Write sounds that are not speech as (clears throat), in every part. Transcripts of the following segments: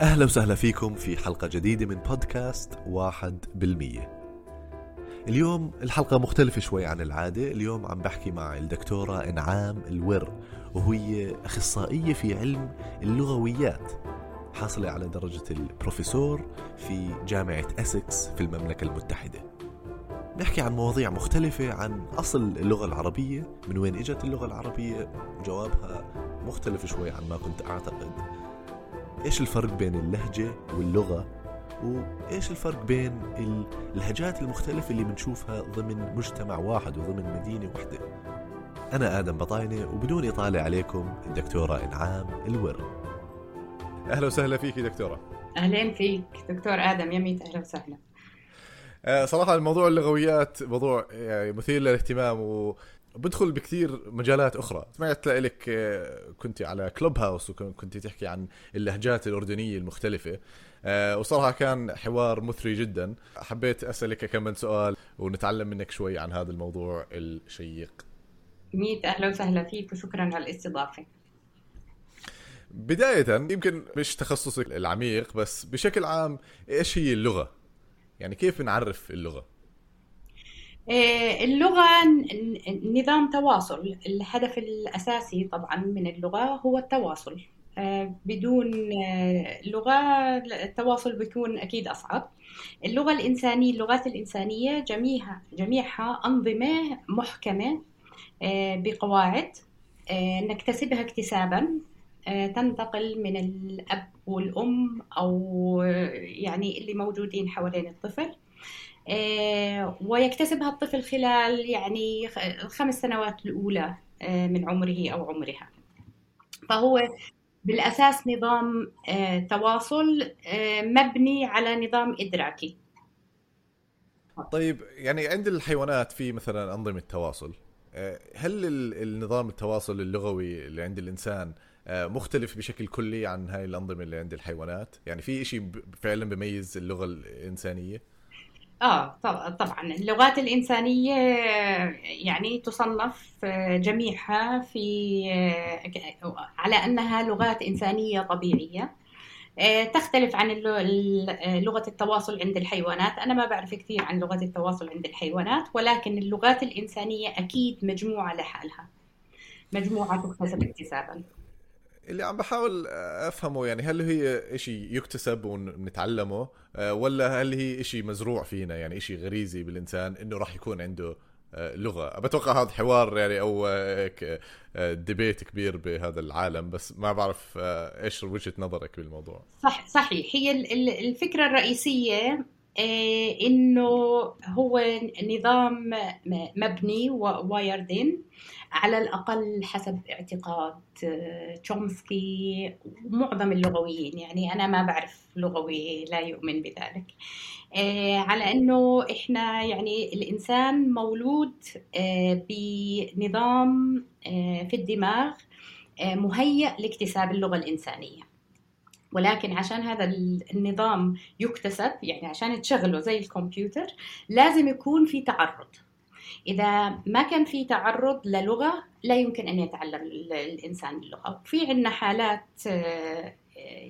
أهلا وسهلا فيكم في حلقة جديدة من بودكاست واحد بالمية. اليوم الحلقة مختلفة شوي عن العادة. اليوم عم بحكي مع الدكتورة إنعام الور وهي أخصائية في علم اللغويات حاصلة على درجة البروفيسور في جامعة أسكس في المملكة المتحدة. نحكي عن مواضيع مختلفة عن أصل اللغة العربية من وين إجت اللغة العربية؟ جوابها مختلف شوي عن ما كنت أعتقد. إيش الفرق بين اللهجة واللغة؟ وإيش الفرق بين اللهجات المختلفة اللي بنشوفها ضمن مجتمع واحد وضمن مدينة واحدة؟ أنا آدم بطاينة وبدون إطالة عليكم الدكتورة إنعام الور أهلا وسهلا فيك دكتورة. أهلين فيك. دكتور آدم يميت. أهلا وسهلا. آه، صراحة الموضوع اللغويات موضوع يعني مثير للاهتمام و بدخل بكثير مجالات أخرى. سمعت لك آه، كنت على كلوب هاوس وكنت تحكي عن اللهجات الأردنية المختلفة. آه، وصراحة كان حوار مثري جدا. حبيت أسألك كم من سؤال ونتعلم منك شوي عن هذا الموضوع الشيق. ميت أهلا وسهلا فيك وشكرا على الاستضافة. بداية يمكن مش تخصصك العميق بس بشكل عام إيش هي اللغة؟ يعني كيف بنعرف اللغة؟ آه، اللغة نظام تواصل. الهدف الأساسي طبعا من اللغة هو التواصل. آه، بدون آه، لغة التواصل بيكون أكيد أصعب. اللغة الإنسانية اللغات الإنسانية جميعها جميعها أنظمة محكمة بقواعد نكتسبها اكتسابا تنتقل من الأب والأم أو يعني اللي موجودين حوالين الطفل. ويكتسبها الطفل خلال يعني الخمس سنوات الأولى آه، من عمره أو عمرها. فهو بالأساس نظام آه، تواصل مبني على نظام إدراكي. طيب يعني عند الحيوانات في مثلا أنظمة تواصل هل النظام التواصل اللغوي اللي عند الإنسان مختلف بشكل كلي عن هاي الأنظمة اللي عند الحيوانات؟ يعني في شيء فعلا بيميز اللغة الإنسانية؟ آه طبعا اللغات الإنسانية يعني تصنف جميعها في على أنها لغات إنسانية طبيعية. تختلف عن لغة التواصل عند الحيوانات. أنا ما بعرف كثير عن لغة التواصل عند الحيوانات ولكن اللغات الإنسانية أكيد مجموعة لحالها. مجموعة تكتسب اكتسابا. اللي عم بحاول أفهمه يعني هل هي شيء يكتسب ونتعلمه آه، ولا هل هي شيء مزروع فينا يعني شيء غريزي بالإنسان إنه راح يكون عنده آه، لغة. بتوقع هذا حوار يعني أو هيك ديبيت آه، كبير بهذا العالم بس ما بعرف إيش وجهة نظرك بالموضوع؟ صح صحيح. هي الفكرة الرئيسية إنه هو نظام مبني وايردين على الأقل حسب اعتقاد تشومسكي ومعظم اللغويين. يعني أنا ما بعرف لغوي لا يؤمن بذلك. آه، على أنه إحنا يعني الإنسان مولود آه، بنظام آه، في الدماغ مهيأ لاكتساب اللغة الإنسانية. ولكن عشان هذا النظام يكتسب يعني عشان تشغله زي الكمبيوتر لازم يكون في تعرض. إذا ما كان في تعرض للغة لا يمكن أن يتعلم الإنسان اللغة. في عندنا حالات آه،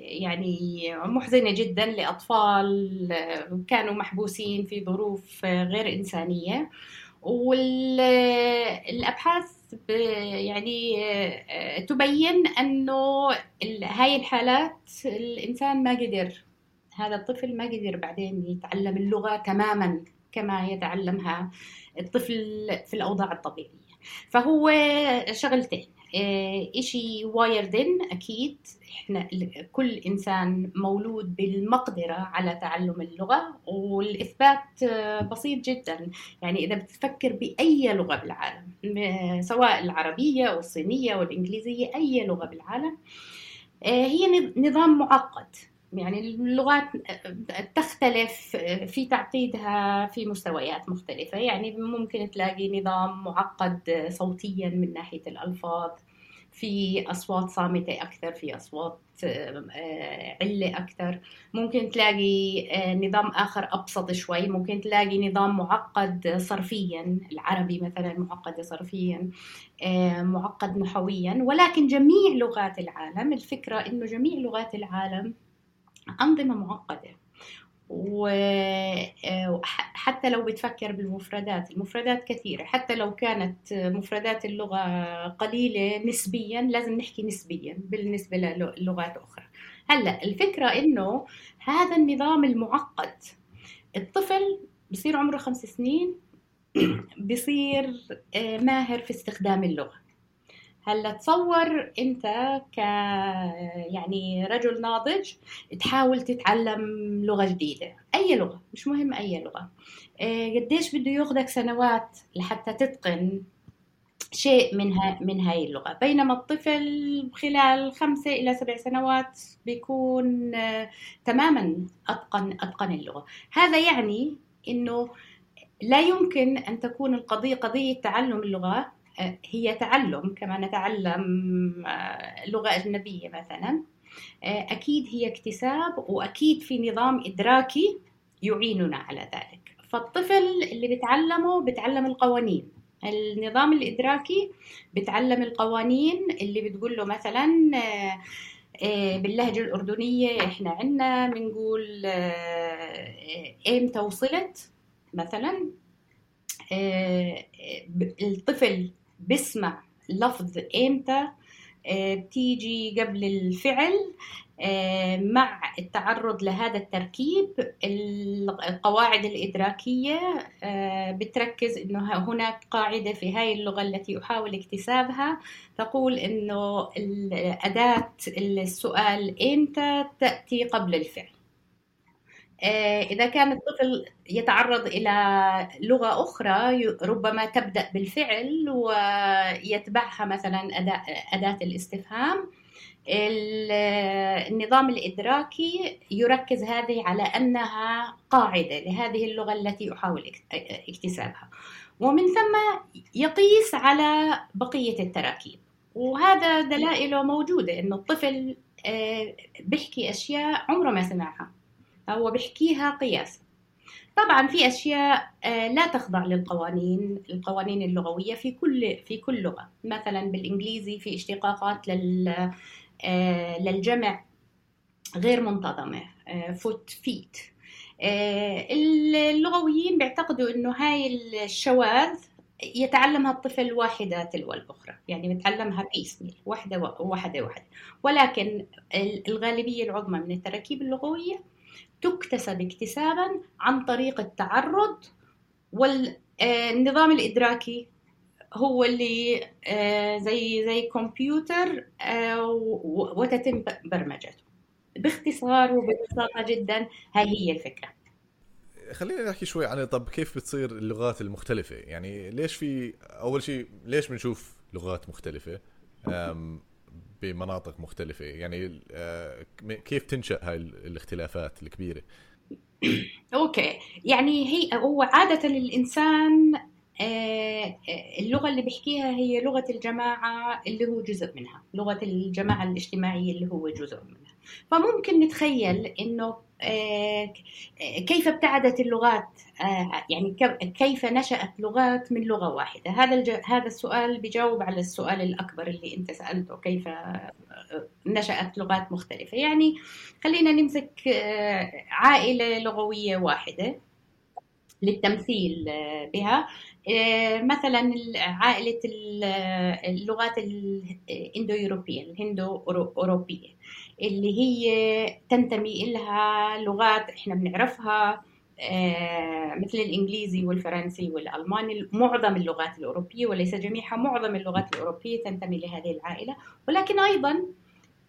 يعني محزنة جدا لأطفال آه، كانوا محبوسين في ظروف غير إنسانية. والأبحاث يعني آه، تبين أنه هاي الحالات الإنسان ما قدر هذا الطفل ما قدر بعدين يتعلم اللغة تماما كما يتعلمها الطفل في الأوضاع الطبيعية. فهو شغلتين آه، إشي وايردن أكيد إحنا كل إنسان مولود بالمقدرة على تعلم اللغة والإثبات آه، بسيط جدا. يعني إذا بتفكر بأي لغة بالعالم سواء الصينية أو الإنجليزية أي لغة بالعالم آه، هي نظام معقد يعني اللغات تختلف في تعقيدها في مستويات مختلفة. يعني ممكن تلاقي نظام معقد صوتيا من ناحية الألفاظ. في أصوات صامتة أكثر في أصوات آه، علة أكثر. ممكن تلاقي آه، نظام آخر أبسط شوي. ممكن تلاقي نظام معقد صرفيا العربي مثلا معقد صرفيا آه، معقد نحويا ولكن جميع لغات العالم الفكرة أنه جميع لغات العالم أنظمة معقدة. وحتى لو بتفكر بالمفردات المفردات كثيرة. حتى لو كانت مفردات اللغة قليلة نسبيا لازم نحكي نسبيا بالنسبة للغات أخرى. هلأ الفكرة إنه هذا النظام المعقد الطفل بصير عمره خمس سنين (clears throat) بصير آه، ماهر في استخدام اللغة. هلا تصور انت ك يعني رجل ناضج تحاول تتعلم لغة جديدة. أي لغة مش مهم أي لغة. آه، قديش بده ياخذك سنوات لحتى تتقن شيء من ها من هاي اللغة. بينما الطفل خلال خمسة إلى سبع سنوات بيكون آه، تماما أتقن أتقن اللغة. هذا يعني إنه لا يمكن أن تكون القضية قضية تعلم اللغة هي تعلم كما نتعلم آه، لغة أجنبية مثلا. آه، أكيد هي اكتساب وأكيد في نظام إدراكي يعيننا على ذلك. فالطفل اللي بيتعلمه بيتعلم القوانين. النظام الإدراكي بيتعلم القوانين اللي بتقول له مثلا آه، باللهجة الأردنية إحنا عنا بنقول إمتى وصلت مثلا. الطفل بسمع لفظ إمتى آه، بتيجي قبل الفعل آه، مع التعرض لهذا التركيب القواعد الإدراكية آه، بتركز أنه هناك قاعدة في هاي اللغة التي أحاول اكتسابها تقول أنه أداة السؤال إمتى تأتي قبل الفعل. آه، إذا كان الطفل يتعرض إلى لغة أخرى ربما تبدأ بالفعل ويتبعها مثلا أداة الاستفهام. النظام الإدراكي يركز هذه على أنها قاعدة لهذه اللغة التي أحاول اكتسابها. ومن ثم يقيس على بقية التراكيب. وهذا دلائله موجودة إنه الطفل آه، بيحكي أشياء عمره ما سمعها. هو بيحكيها قياس. طبعا في أشياء آه، لا تخضع للقوانين القوانين اللغوية في كل في كل لغة. مثلا بالإنجليزي في اشتقاقات لل آه، للجمع غير منتظمة فوت آه، فيت اللغويين بيعتقدوا إنه هاي الشواذ يتعلمها الطفل واحدة تلو الأخرى. يعني بتعلمها piecemeal واحدة واحدة واحدة. ولكن الغالبية العظمى من التراكيب اللغوية تكتسب اكتسابا عن طريق التعرض والنظام الإدراكي. هو اللي آه، زي زي كمبيوتر آه، وتتم برمجته. باختصار وببساطة جدا هاي هي الفكرة. خلينا نحكي شوي عن طب كيف بتصير اللغات المختلفة؟ يعني ليش في أول شيء ليش بنشوف لغات مختلفة؟ بمناطق مختلفة. يعني آه، كيف تنشأ هاي الاختلافات الكبيرة؟ (coughs) أوكي. يعني هي هو عادة الإنسان آه، آه، اللغة اللي بيحكيها هي لغة الجماعة اللي هو جزء منها لغة الجماعة الاجتماعية اللي هو جزء منها. فممكن نتخيل آه، كيف ابتعدت اللغات؟ آه، يعني كيف نشأت لغات من لغة واحدة؟ هذا هذا السؤال بيجاوب على السؤال الأكبر اللي أنت سألته كيف آه، نشأت لغات مختلفة. يعني خلينا نمسك عائلة لغوية واحدة للتمثيل بها. مثلا عائلة اللغات الاندو يوروبية الهندو أوروبية اللي هي تنتمي لها لغات إحنا بنعرفها آه، مثل الإنجليزي والفرنسي والألماني معظم اللغات الأوروبية وليس جميعها معظم اللغات الأوروبية تنتمي لهذه العائلة. ولكن أيضا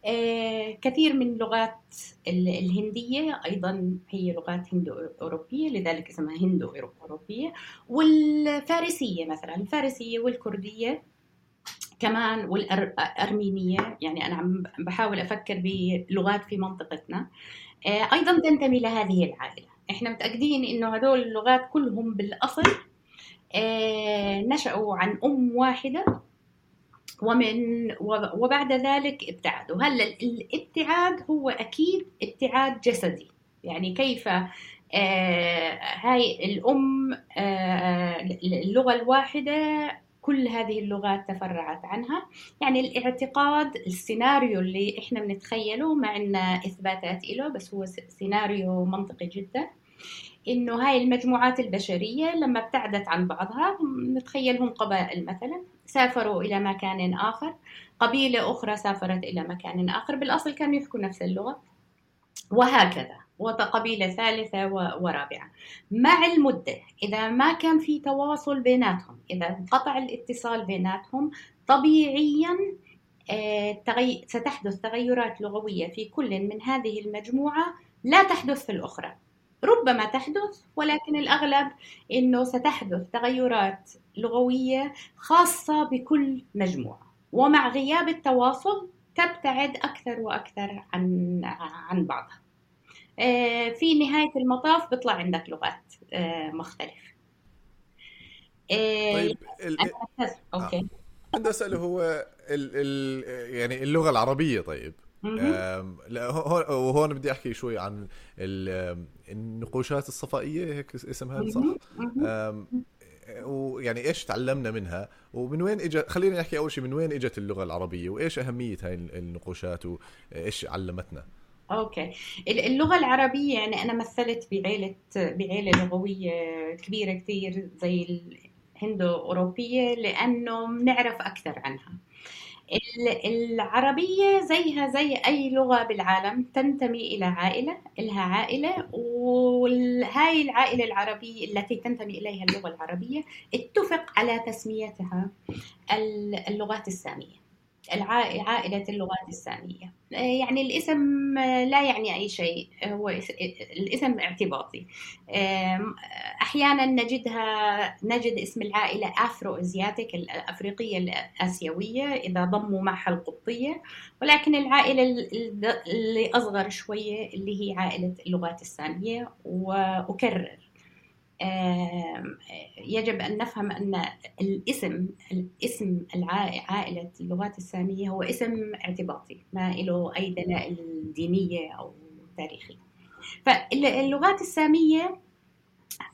آه، كثير من اللغات الهندية أيضا هي لغات هندو أوروبية لذلك اسمها هندو أوروبية والفارسية مثلا الفارسية والكردية كمان والأرمينية يعني أنا عم بحاول أفكر بلغات في منطقتنا. آه، أيضا تنتمي لهذه العائلة. إحنا متأكدين إنه هذول اللغات كلهم بالأصل آه، نشأوا عن أم واحدة ومن وبعد ذلك ابتعدوا. هلأ الابتعاد هو أكيد ابتعاد جسدي. يعني كيف آه هاي الأم آه اللغة الواحدة كل هذه اللغات تفرعت عنها. يعني الاعتقاد السيناريو اللي إحنا بنتخيله ما عندنا اثباتات له بس هو سيناريو منطقي جدا إنه هاي المجموعات البشرية لما ابتعدت عن بعضها نتخيلهم قبائل مثلا سافروا إلى مكان آخر قبيلة أخرى سافرت إلى مكان آخر بالأصل كانوا يحكوا نفس اللغة وهكذا. وقبيلة ثالثة ورابعة. مع المدة إذا ما كان في تواصل بيناتهم إذا انقطع الاتصال بيناتهم طبيعيا آه، ستحدث تغيرات لغوية في كل من هذه المجموعة لا تحدث في الأخرى. ربما تحدث ولكن الأغلب أنه ستحدث تغيرات لغوية خاصة بكل مجموعة. ومع غياب التواصل تبتعد أكثر وأكثر عن عن بعضها. في نهاية المطاف بيطلع عندك لغات آه، مختلفة آه، طيب ال... أوكي. بدي أسأله هو ال... ال... يعني اللغة العربية طيب. وهون بدي أحكي شوي عن النقوشات الصفائية هيك اسمها صح؟ ويعني إيش تعلمنا منها؟ ومن وين اجى خلينا نحكي أول شيء من وين إجت اللغة العربية؟ وإيش أهمية هاي النقوشات؟ وإيش علمتنا؟ أوكي. اللغة العربية يعني أنا مثلت بعيلة بعيلة لغوية كبيرة كثير زي الهندو أوروبية لأنه بنعرف أكثر عنها. العربية زيها زي أي لغة بالعالم تنتمي إلى عائلة إلها عائلة وهاي العائلة العربية التي تنتمي إليها اللغة العربية اتفق على تسميتها اللغات السامية. عائلة اللغات السامية. يعني الاسم لا يعني أي شيء هو الاسم اعتباطي. أحيانا نجدها نجد اسم العائلة أفرو أزياتيك الأفريقية الآسيوية إذا ضموا معها القبطية ولكن العائلة اللي أصغر شوية اللي هي عائلة اللغات السامية وأكرر يجب أن نفهم أن الاسم الاسم عائلة اللغات السامية هو اسم اعتباطي ما له أي دلائل دينية أو تاريخية. فاللغات السامية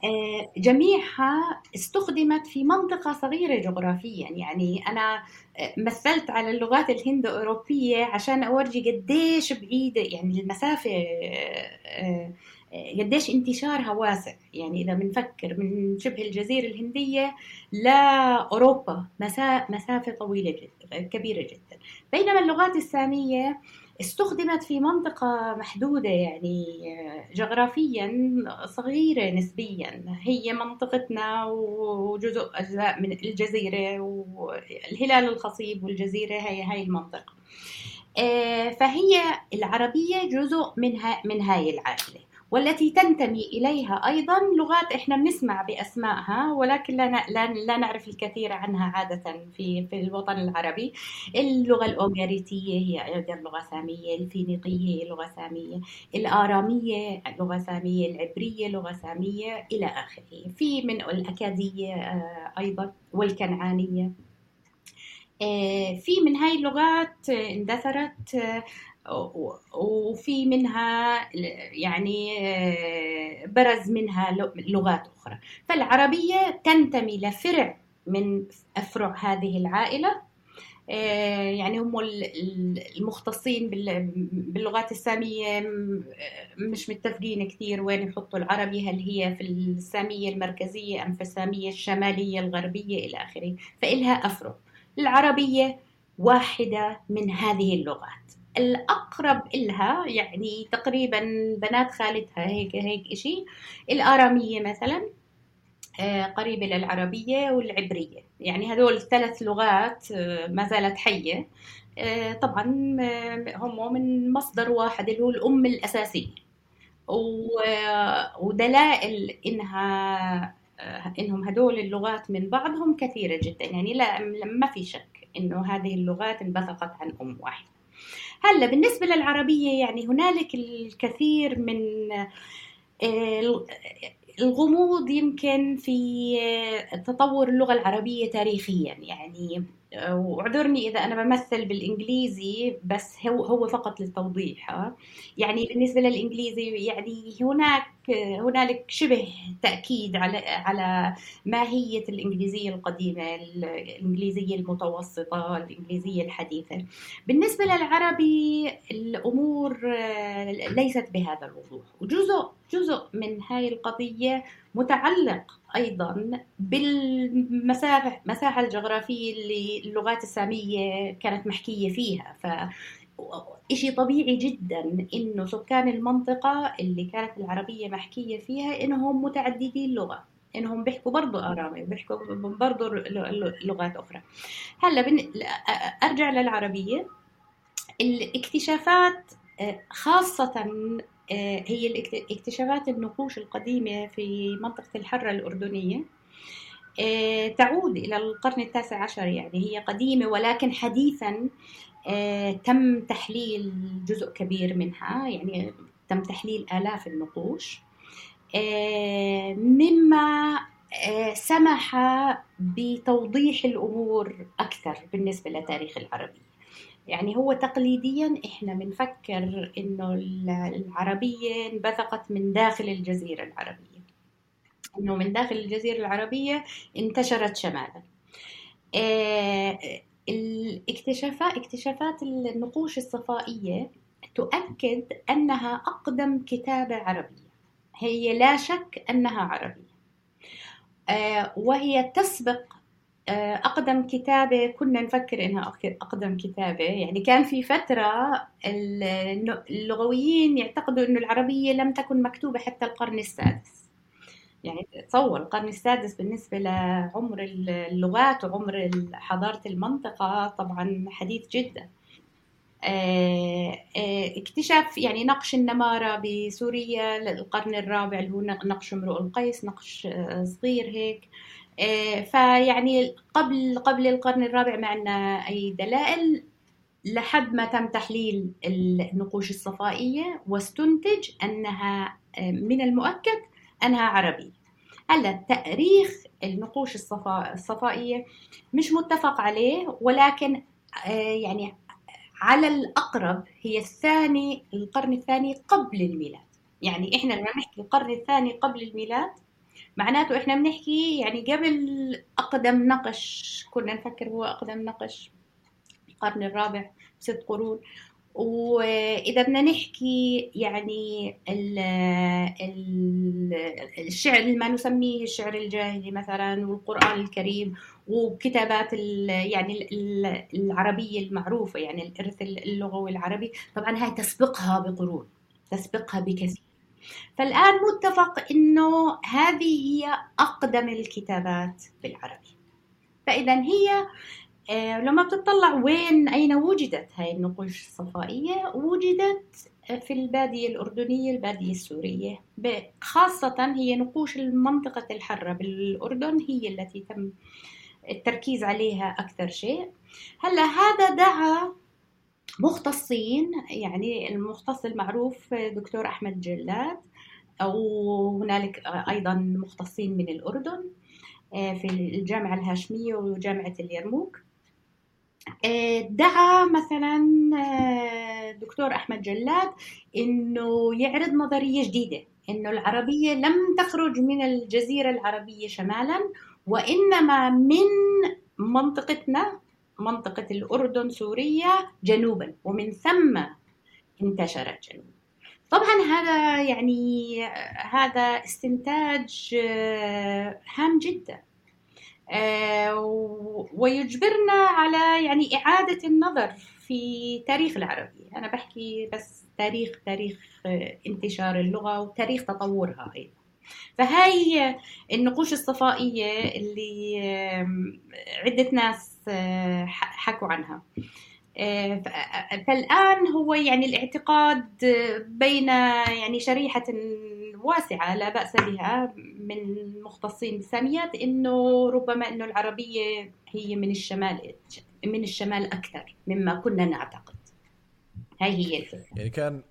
آه، جميعها استخدمت في منطقة صغيرة جغرافيا. يعني أنا آه، مثلت على اللغات الهند أوروبية عشان أورجي قديش بعيدة يعني المسافة آه، قديش انتشارها واسع. يعني إذا بنفكر من شبه الجزيرة الهندية لأوروبا مسافة طويلة جدا كبيرة جدا. بينما اللغات السامية استخدمت في منطقة محدودة يعني جغرافيا صغيرة نسبيا. هي منطقتنا وجزء أجزاء من الجزيرة والهلال الخصيب والجزيرة هي هاي المنطقة. آه، فهي العربية جزء من من هاي العائلة. والتي تنتمي إليها أيضا لغات إحنا بنسمع بأسمائها ولكن لا, لا, نعرف الكثير عنها عادة في, في الوطن العربي. اللغة الأوغاريتية هي أيضا لغة سامية الفينيقية لغة سامية الآرامية لغة سامية العبرية لغة سامية إلى آخره. في من الأكادية آه، أيضا والكنعانية. آه، في من هاي اللغات اندثرت آه، وفي منها يعني آه، برز منها لغات أخرى. فالعربية تنتمي لفرع من أفرع هذه العائلة آه، يعني هم المختصين باللغات السامية. مش متفقين كثير وين يحطوا العربي هل هي في السامية المركزية أم في السامية الشمالية الغربية إلى آخره. فإلها أفرع. العربية واحدة من هذه اللغات. الأقرب إلها يعني تقريبا بنات خالتها هيك هيك إشي الآرامية مثلا آه، قريبة للعربية والعبرية. يعني هذول الثلاث لغات آه، ما زالت حية. آه، طبعا هم من مصدر واحد اللي هو الأم الأساسية. ودلائل إنها إنهم هدول اللغات من بعضهم كثيرة جدا. يعني لا ما في شك إنه هذه اللغات انبثقت عن أم واحدة. هلا بالنسبة للعربية يعني هنالك الكثير من آه، الغموض يمكن في آه، تطور اللغة العربية تاريخيا يعني واعذرني إذا أنا بمثل بالإنجليزي بس هو هو فقط للتوضيح يعني بالنسبة للإنجليزي يعني هناك هنالك شبه تأكيد على على ماهيه الإنجليزية القديمة الإنجليزية المتوسطة الإنجليزية الحديثة. بالنسبة للعربي الأمور ليست بهذا الوضوح. وجزء جزء من هاي القضية متعلق أيضا بالمساحه المساحه الجغرافية اللي اللغات السامية كانت محكية فيها. ف شيء طبيعي جدا إنه سكان المنطقة اللي كانت العربية محكية فيها إنهم متعددي اللغة إنهم بيحكوا برضه آرامي وبيحكوا برضه لغات أخرى. هلأ بن... أرجع للعربية. الاكتشافات خاصة آه، هي اكتشافات النقوش القديمة في منطقة الحرة الأردنية. آه، تعود إلى القرن التاسع عشر يعني هي قديمة ولكن حديثا آه، تم تحليل جزء كبير منها يعني تم تحليل آلاف النقوش. مما سمح بتوضيح الأمور أكثر بالنسبة لتاريخ العربية. يعني هو تقليديا إحنا بنفكر إنه العربية انبثقت من داخل الجزيرة العربية. إنه من داخل الجزيرة العربية انتشرت شمالا. آه، الاكتشافات اكتشافات النقوش الصفائية تؤكد أنها أقدم كتابة عربية. هي لا شك أنها عربية. آه، وهي تسبق أقدم كتابة كنا نفكر إنها أقدم كتابة. يعني كان في فترة اللغويين يعتقدوا إنه العربية لم تكن مكتوبة حتى القرن السادس. يعني تصور القرن السادس بالنسبة لعمر اللغات وعمر حضارة المنطقة طبعا حديث جدا. آه، آه، اكتشاف يعني نقش النمارة بسوريا للقرن الرابع اللي هو نقش امرؤ القيس نقش صغير هيك. آه، فيعني قبل قبل القرن الرابع ما عندنا أي دلائل لحد ما تم تحليل النقوش الصفائية واستنتج أنها آه، من المؤكد أنها عربية. هلا تأريخ النقوش الصفائية مش متفق عليه ولكن آه، يعني على الأقرب هي الثاني القرن الثاني قبل الميلاد. يعني إحنا لما نحكي القرن الثاني قبل الميلاد معناته إحنا بنحكي يعني قبل أقدم نقش كنا نفكر هو أقدم نقش القرن الرابع ست قرون. وإذا بدنا نحكي يعني ال ال الشعر ما نسميه الشعر الجاهلي مثلا والقرآن الكريم وكتابات يعني العربية المعروفة يعني الإرث اللغوي العربي. طبعا هاي تسبقها بقرون تسبقها بكثير. فالآن متفق إنه هذه هي أقدم الكتابات بالعربي. فإذا هي آه، لما بتطلع وين أين وجدت هاي النقوش الصفائية؟ وجدت في البادية الأردنية البادية السورية. خاصة هي نقوش المنطقة الحرة بالأردن هي التي تم التركيز عليها أكثر شيء. هلأ هذا دعا مختصين يعني المختص المعروف دكتور أحمد جلاد أو هنالك أيضا مختصين من الأردن آه، في الجامعة الهاشمية وجامعة اليرموك. آه، دعا مثلا آه، دكتور أحمد جلاد إنه يعرض نظرية جديدة إنه العربية لم تخرج من الجزيرة العربية شمالا وإنما من منطقتنا منطقة الأردن سوريا جنوبا ومن ثم انتشرت جنوبا. طبعا هذا يعني هذا استنتاج آه، هام جدا. آه، ويجبرنا على يعني إعادة النظر في تاريخ العربية. أنا بحكي بس تاريخ تاريخ آه، انتشار اللغة وتاريخ تطورها أيضا. فهاي النقوش الصفائية اللي عدة ناس آه، حكوا عنها. آه، فالآن هو يعني الاعتقاد بين يعني شريحة واسعة لا بأس بها من المختصين بالساميات إنه ربما إنه العربية هي من الشمال من الشمال أكثر مما كنا نعتقد. هاي هي الفكرة. يعني كان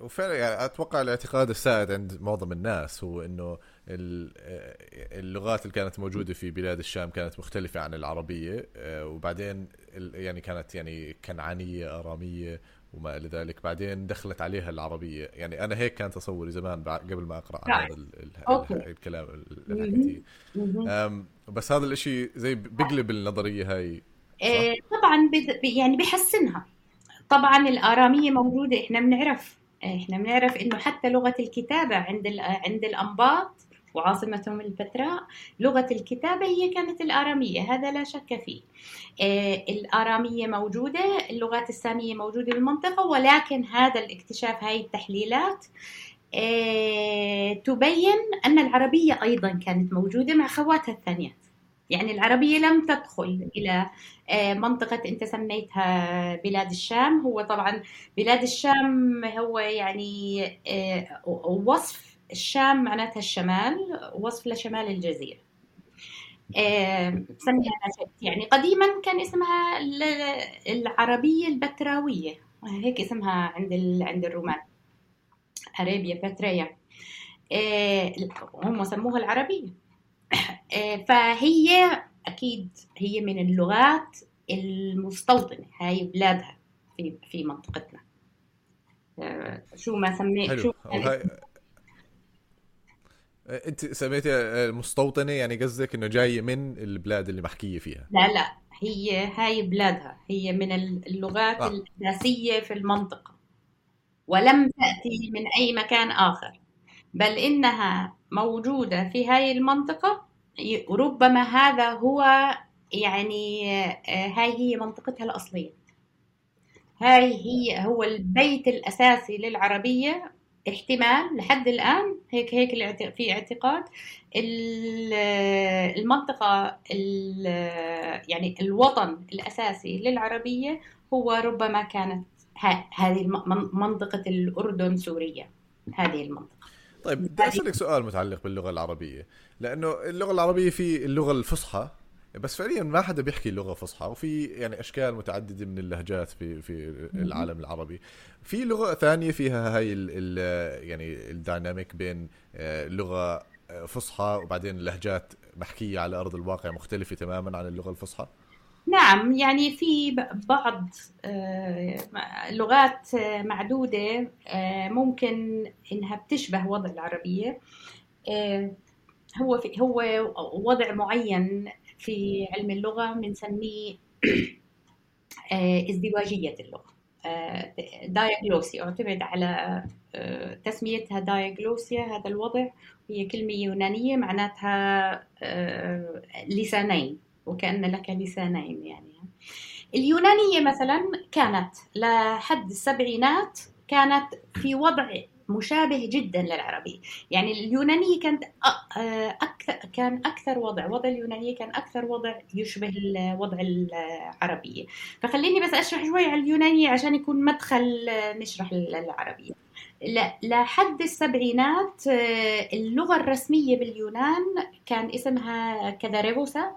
وفعلا يعني أتوقع الاعتقاد السائد عند معظم الناس هو إنه اللغات اللي كانت موجودة في بلاد الشام كانت مختلفة عن العربية وبعدين يعني كانت يعني كنعانية آرامية وما إلى ذلك. بعدين دخلت عليها العربية. يعني أنا هيك كان تصوري زمان قبل ما أقرأ عن هذا الكلام اللي حكيتيه بس هذا الإشي زي بقلب النظرية هاي إيه طبعا يعني بحسنها. طبعا الآرامية موجودة إحنا بنعرف إحنا بنعرف إنه حتى لغة الكتابة عند عند الأنباط وعاصمتهم البتراء لغة الكتابة هي كانت الآرامية هذا لا شك فيه. آه الآرامية موجودة اللغات السامية موجودة بالمنطقة ولكن هذا الاكتشاف هاي التحليلات آه تبين أن العربية أيضا كانت موجودة مع خواتها الثانيات. يعني العربية لم تدخل إلى منطقة أنت سميتها بلاد الشام. هو طبعا بلاد الشام هو يعني آه، وصف الشام معناتها الشمال وصف لشمال الجزيرة. آه، سميها يعني قديما كان اسمها العربية البتراوية. هيك اسمها عند عند الرومان. أرابيا بتريا هم سموها العربية. فهي أكيد هي من اللغات المستوطنة هاي بلادها في في منطقتنا. شو ما سميت شو هاي... أنت سميتها مستوطنة يعني قصدك إنه جاية من البلاد اللي محكية فيها. لا لا. هي هاي بلادها. هي من اللغات آه. الأساسية في المنطقة. ولم تأتي من أي مكان آخر. بل إنها موجودة في هاي المنطقة ربما هذا هو يعني آه، هاي هي منطقتها الأصلية. هاي هي هو البيت الأساسي للعربية. احتمال لحد الآن هيك هيك في اعتقاد المنطقة يعني الوطن الأساسي للعربية هو ربما كانت هذه منطقة الأردن سوريا هذه المنطقة. طيب بدي أسألك سؤال متعلق باللغة العربية. لأنه اللغة العربية في اللغة الفصحى بس فعليا ما حدا بيحكي لغة فصحى وفي يعني أشكال متعددة من اللهجات في في العالم العربي. في لغة ثانية فيها هاي ال ال يعني الديناميك بين آه، لغة آه، فصحى وبعدين لهجات محكية على أرض الواقع مختلفة تماما عن اللغة الفصحى؟ نعم يعني في بعض آه، لغات معدودة ممكن إنها بتشبه وضع العربية. هو في هو وضع معين في علم اللغة بنسميه آه، ازدواجية اللغة. دايجلوسيا آه، اعتمد على آه، تسميتها دايجلوسيا هذا الوضع. هي كلمة يونانية معناتها لسانين. وكأن لك لسانين يعني. اليونانية مثلا كانت لحد السبعينات كانت في وضع مشابه جدا للعربي. يعني اليونانية كانت أكثر كان أكثر وضع وضع اليونانية كان أكثر وضع يشبه الوضع العربية فخليني بس أشرح شوي على اليونانية عشان يكون مدخل نشرح العربية لحد السبعينات اللغة الرسمية باليونان كان اسمها كذاريغوسا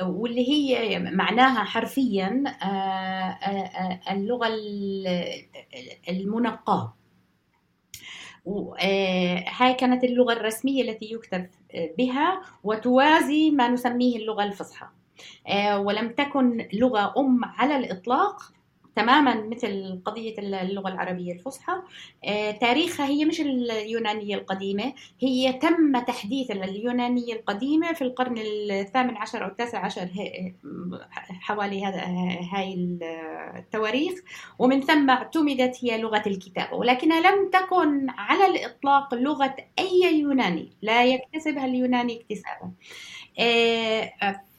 واللي هي معناها حرفيا اللغة المنقاة. آه، هاي كانت اللغة الرسمية التي يكتب آه، بها وتوازي ما نسميه اللغة الفصحى. آه، ولم تكن لغة أم على الإطلاق تماما مثل قضية اللغة العربية الفصحى. آه، تاريخها هي مش اليونانية القديمة هي تم تحديث اليونانية القديمة في القرن الثامن عشر أو التاسع عشر حوالي هذا هاي التواريخ. ومن ثم اعتمدت هي لغة الكتابة. ولكنها لم تكن على الإطلاق لغة أي يوناني لا يكتسبها اليوناني اكتسابا.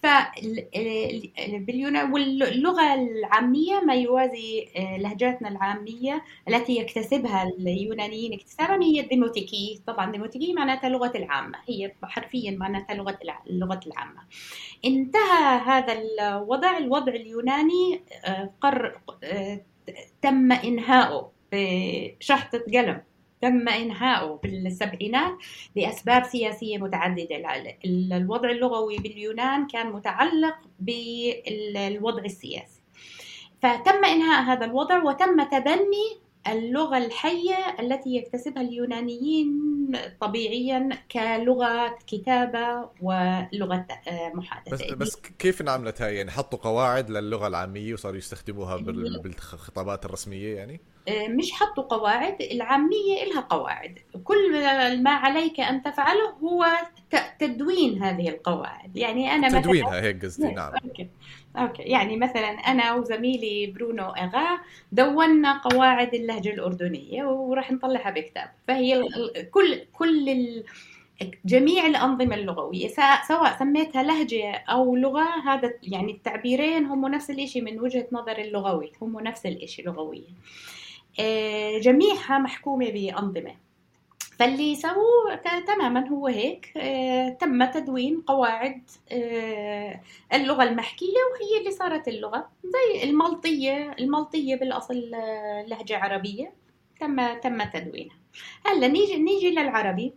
آه، باليونان واللغة العامية ما يوازي آه، لهجاتنا العامية التي يكتسبها اليونانيين اكتسابا هي الديموتيكي. طبعا ديموتيكي معناتها لغة العامة هي حرفيا معناتها لغة اللغة العامة. انتهى هذا الوضع الوضع اليوناني آه، قر تم إنهاؤه بشحطة قلم. تم إنهاؤه بالسبعينات لأسباب سياسية متعددة. الوضع اللغوي باليونان كان متعلق بالوضع السياسي. فتم إنهاء هذا الوضع وتم تبني اللغة الحية التي يكتسبها اليونانيين طبيعيا كلغة كتابة ولغة آه، محادثة. بس بس كيف انعملت هاي؟ يعني حطوا قواعد للغة العامية وصاروا يستخدموها بالخطابات الرسمية يعني؟ آه، مش حطوا قواعد العامية إلها قواعد. كل ما عليك أن تفعله هو تدوين هذه القواعد. يعني أنا تدوينها هيك قصدي نعم. okay. okay. يعني مثلا أنا وزميلي برونو إغا دونا قواعد اللهجة الأردنية وراح نطلعها بكتاب. فهي كل كل ال... جميع الأنظمة اللغوية سواء سميتها لهجة أو لغة هذا يعني التعبيرين هم نفس الإشي من وجهة نظر اللغوي هم نفس الإشي لغويا. آه، جميعها محكومة بأنظمة. فاللي سووه تماما هو هيك. آه، تم تدوين قواعد آه، اللغة المحكية وهي اللي صارت اللغة. زي الملطية الملطية بالأصل آه، لهجة عربية. تم تم تدوينها. هلا نيجي نيجي للعربي.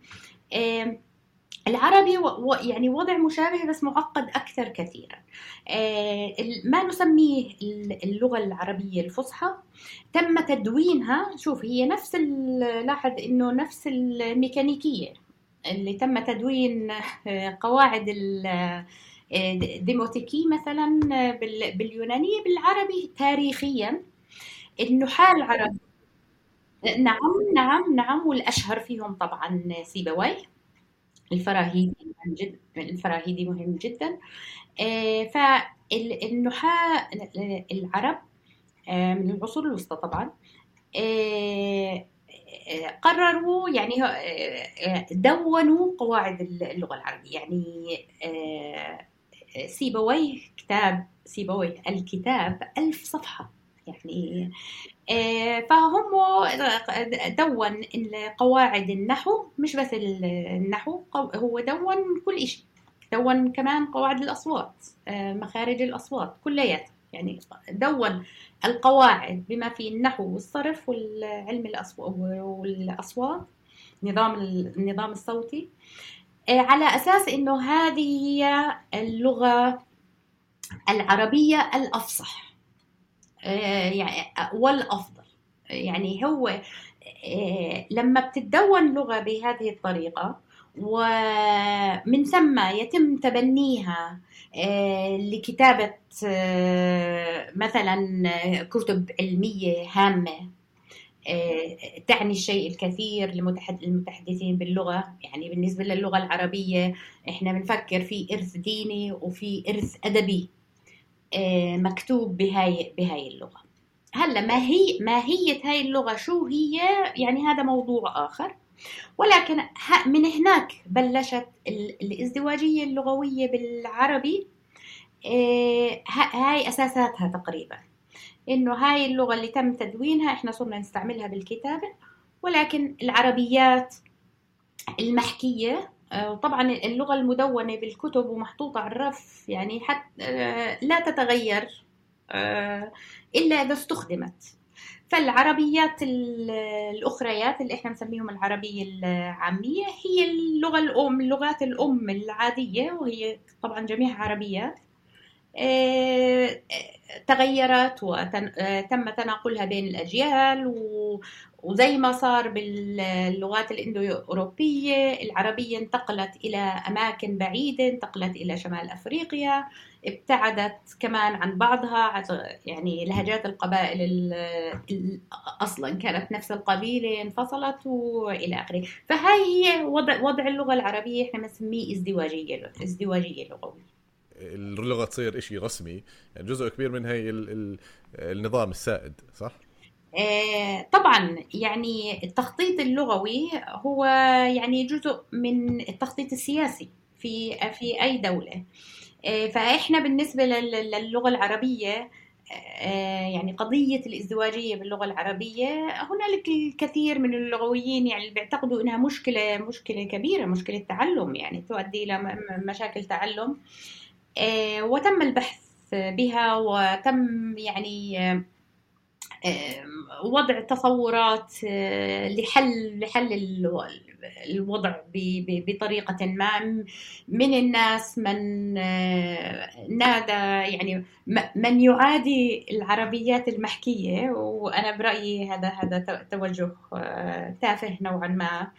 العربي يعني وضع مشابه بس معقد أكثر كثيرا. آه، ما نسميه اللغة العربية الفصحى. تم تدوينها. شوف هي نفس لاحظ إنه نفس الميكانيكية اللي تم تدوين آه، قواعد آه، مثلا باليونانية بالعربي تاريخيا. النحاة العربي نعم نعم نعم والأشهر فيهم طبعا سيبويه الفراهيدي مهم جدا الفراهيدي مهم جدا. آه، فالنحاة العرب آه، من العصور الوسطى طبعا آه، قرروا يعني دونوا قواعد اللغة العربية. يعني سيبويه كتاب سيبويه الكتاب ألف صفحة. يعني آه، فهم دون قواعد النحو مش بس النحو هو دون كل شيء دون كمان قواعد الأصوات آه، مخارج الأصوات كلياتها يعني دون القواعد بما في النحو والصرف والعلم والأصوات نظام النظام الصوتي. آه، على أساس أنه هذه هي اللغة العربية الأفصح. يعني والافضل يعني هو آه، لما بتتدون لغة بهذه الطريقة ومن ثم يتم تبنيها آه، لكتابة مثلا كتب علمية هامة تعني الشيء الكثير للمتحدثين باللغة. يعني بالنسبة للغة العربية إحنا بنفكر في إرث ديني وفي إرث أدبي. آه، مكتوب بهاي بهاي اللغة. هلا ما هي ماهية هاي اللغة؟ شو هي؟ يعني هذا موضوع آخر. ولكن من هناك بلشت الازدواجية اللغوية بالعربي. آه، هاي أساساتها تقريبا. إنه هاي اللغة اللي تم تدوينها إحنا صرنا نستعملها بالكتابة. ولكن العربيات المحكية آه، طبعا اللغة المدونة بالكتب ومحطوطة على الرف يعني حتى آه، لا تتغير آه، إلا إذا استخدمت. فالعربيات الأخريات اللي إحنا نسميهم العربية العامية هي اللغة الأم اللغات الأم العادية وهي طبعا جميعها عربيات تغيرت وتم تناقلها بين الأجيال وزي ما صار باللغات الاندو اوروبيه العربية انتقلت إلى أماكن بعيدة انتقلت إلى شمال أفريقيا ابتعدت كمان عن بعضها يعني لهجات القبائل أصلا كانت نفس القبيلة انفصلت وإلى آخره. فهاي هي وضع وضع اللغة العربية إحنا بنسميه ازدواجية ازدواجية لغوية. اللغة تصير شيء رسمي يعني جزء كبير من هي النظام السائد صح؟ طبعا يعني التخطيط اللغوي هو يعني جزء من التخطيط السياسي في في أي دولة. آه، فإحنا بالنسبة للغة العربية آه، يعني قضية الازدواجية باللغة العربية هنالك الكثير من اللغويين يعني بيعتقدوا إنها مشكلة مشكلة كبيرة مشكلة تعلم يعني تؤدي إلى مشاكل تعلم. وتم البحث بها وتم يعني وضع تصورات لحل لحل الوضع بطريقة ما. من الناس من نادى يعني من يعادي العربيات المحكية. وأنا برأيي هذا هذا توجه تافه نوعا ما.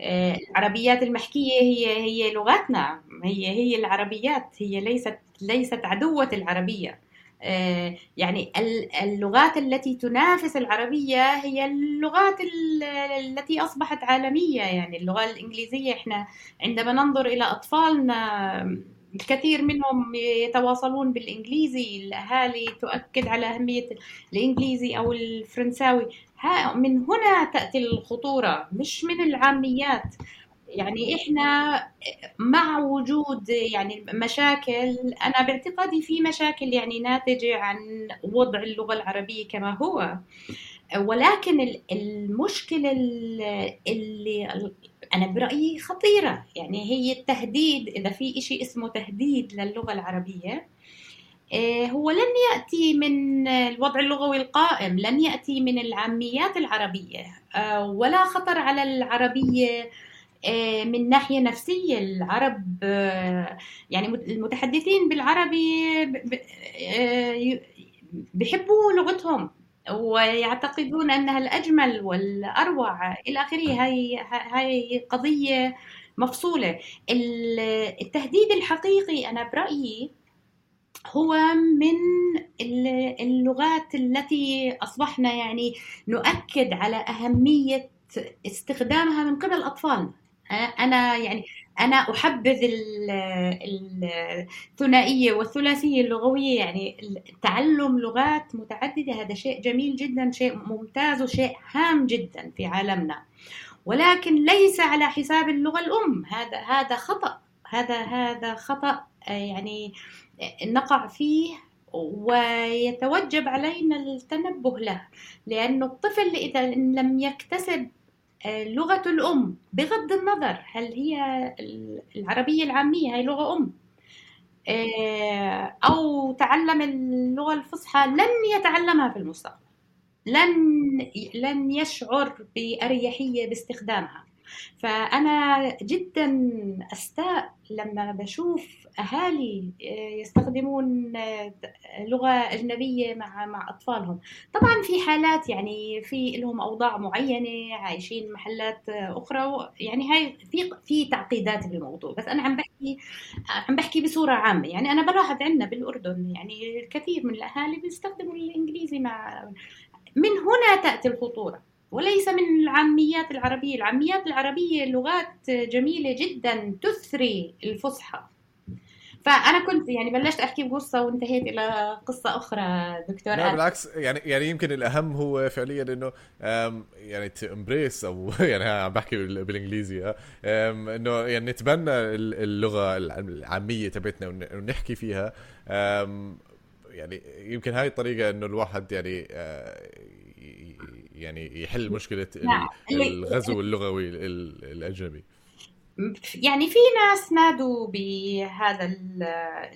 العربيات المحكية هي هي لغتنا هي هي العربيات. هي ليست ليست عدوة العربية. آه، يعني اللغات التي تنافس العربية هي اللغات التي أصبحت عالمية. يعني اللغة الإنجليزية إحنا عندما ننظر إلى أطفالنا الكثير منهم يتواصلون بالإنجليزي. الأهالي تؤكد على أهمية الإنجليزي أو الفرنساوي. من هنا تأتي الخطورة مش من العاميات. يعني إحنا مع وجود يعني مشاكل أنا باعتقادي في مشاكل يعني ناتجة عن وضع اللغة العربية كما هو. ولكن المشكلة اللي أنا برأيي خطيرة. يعني هي التهديد إذا في شيء اسمه تهديد للغة العربية آه، هو لن يأتي من الوضع اللغوي القائم لن يأتي من العاميات العربية آه، ولا خطر على العربية من ناحية نفسية العرب آه، يعني المتحدثين بالعربي آه، بيحبوا لغتهم ويعتقدون أنها الأجمل والأروع إلى آخره. هاي هاي قضية مفصولة. التهديد الحقيقي أنا برأيي هو من اللغات التي أصبحنا يعني نؤكد على أهمية استخدامها من قبل أطفالنا. أنا يعني أنا أحبذ الثنائية والثلاثية اللغوية يعني تعلم لغات متعددة هذا شيء جميل جدا شيء ممتاز وشيء هام جدا في عالمنا. ولكن ليس على حساب اللغة الأم هذا هذا خطأ. هذا هذا خطأ يعني نقع فيه ويتوجب علينا التنبه له. لأنه الطفل إذا لم يكتسب لغة الأم بغض النظر هل هي العربية العامية هي لغة أم. آه، أو تعلم اللغة الفصحى لن يتعلمها في المستقبل. لن لن يشعر بأريحية باستخدامها. فأنا جدا أستاء لما بشوف أهالي آه، يستخدمون آه، لغة أجنبية مع مع أطفالهم. طبعا في حالات يعني في لهم أوضاع معينة عايشين محلات أخرى يعني هاي في في تعقيدات بالموضوع. بس أنا عم بحكي عم بحكي بصورة عامة. يعني أنا بلاحظ عندنا بالأردن. يعني الكثير من الأهالي بيستخدموا الإنجليزي مع من هنا تأتي الخطورة. وليس من العاميات العربية. العاميات العربية لغات جميلة جدا تثري الفصحى. فأنا كنت يعني بلشت أحكي بقصة وانتهيت إلى قصة أخرى دكتور لا بالعكس يعني يعني يمكن الأهم هو فعليا إنه يعني تمبريس أو (laughs) يعني عم بحكي بالإنجليزي إنه يعني نتبنى اللغة العامية تبعتنا ونحكي فيها. يعني يمكن هاي الطريقة إنه الواحد يعني آه، يعني يحل مشكلة. الغزو اللغوي الأجنبي يعني في ناس نادوا بهذا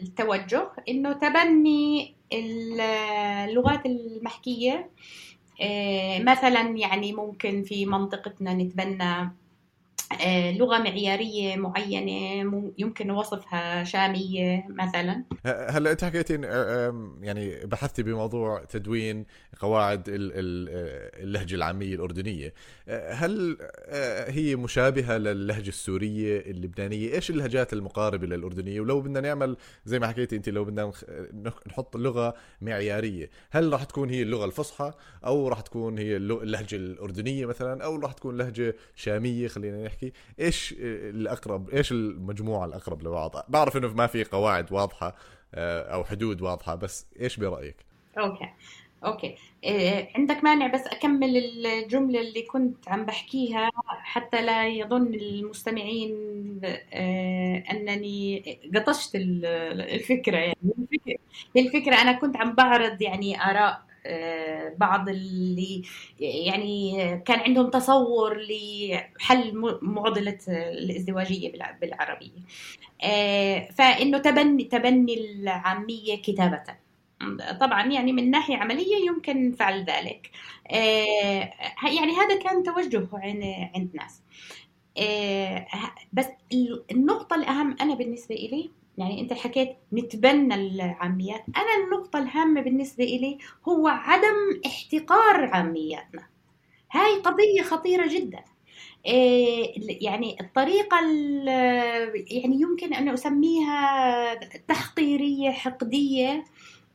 التوجه إنه تبني اللغات المحكية آه، مثلا يعني ممكن في منطقتنا نتبنى لغة معيارية معينة يمكن وصفها شامية مثلا. هلا انت حكيتي يعني بحثتي بموضوع تدوين قواعد اللهجة العامية الأردنية. هل آه، هي مشابهة للهجة السورية اللبنانية؟ إيش اللهجات المقاربة للأردنية؟ ولو بدنا نعمل زي ما حكيتي انت لو بدنا نحط لغة معيارية هل راح تكون هي اللغة الفصحى أو راح تكون هي اللهجة الأردنية مثلا أو راح تكون لهجة شامية خلينا نحكي إيش الأقرب إيش المجموعة الأقرب لبعض بعرف إنه ما في قواعد واضحة آه، أو حدود واضحة بس إيش برأيك؟ okay. okay. إيه عندك مانع بس أكمل الجملة اللي كنت عم بحكيها حتى لا يظن المستمعين آه أنني قطشت الفكرة يعني. الفكرة أنا كنت عم بعرض يعني آراء بعض اللي يعني كان عندهم تصور لحل معضلة الازدواجية بالعربية. آه، فإنه تبني تبني العامية كتابة. طبعا يعني من ناحية عملية يمكن فعل ذلك. آه، يعني هذا كان توجه عند ناس. آه، بس النقطة الأهم أنا بالنسبة إلي يعني أنت حكيت نتبنى العاميات. أنا النقطة الهامة بالنسبة إلي هو عدم احتقار عامياتنا. هاي قضية خطيرة جدا. آه، يعني الطريقة يعني يمكن أن أسميها تحقيرية حقدية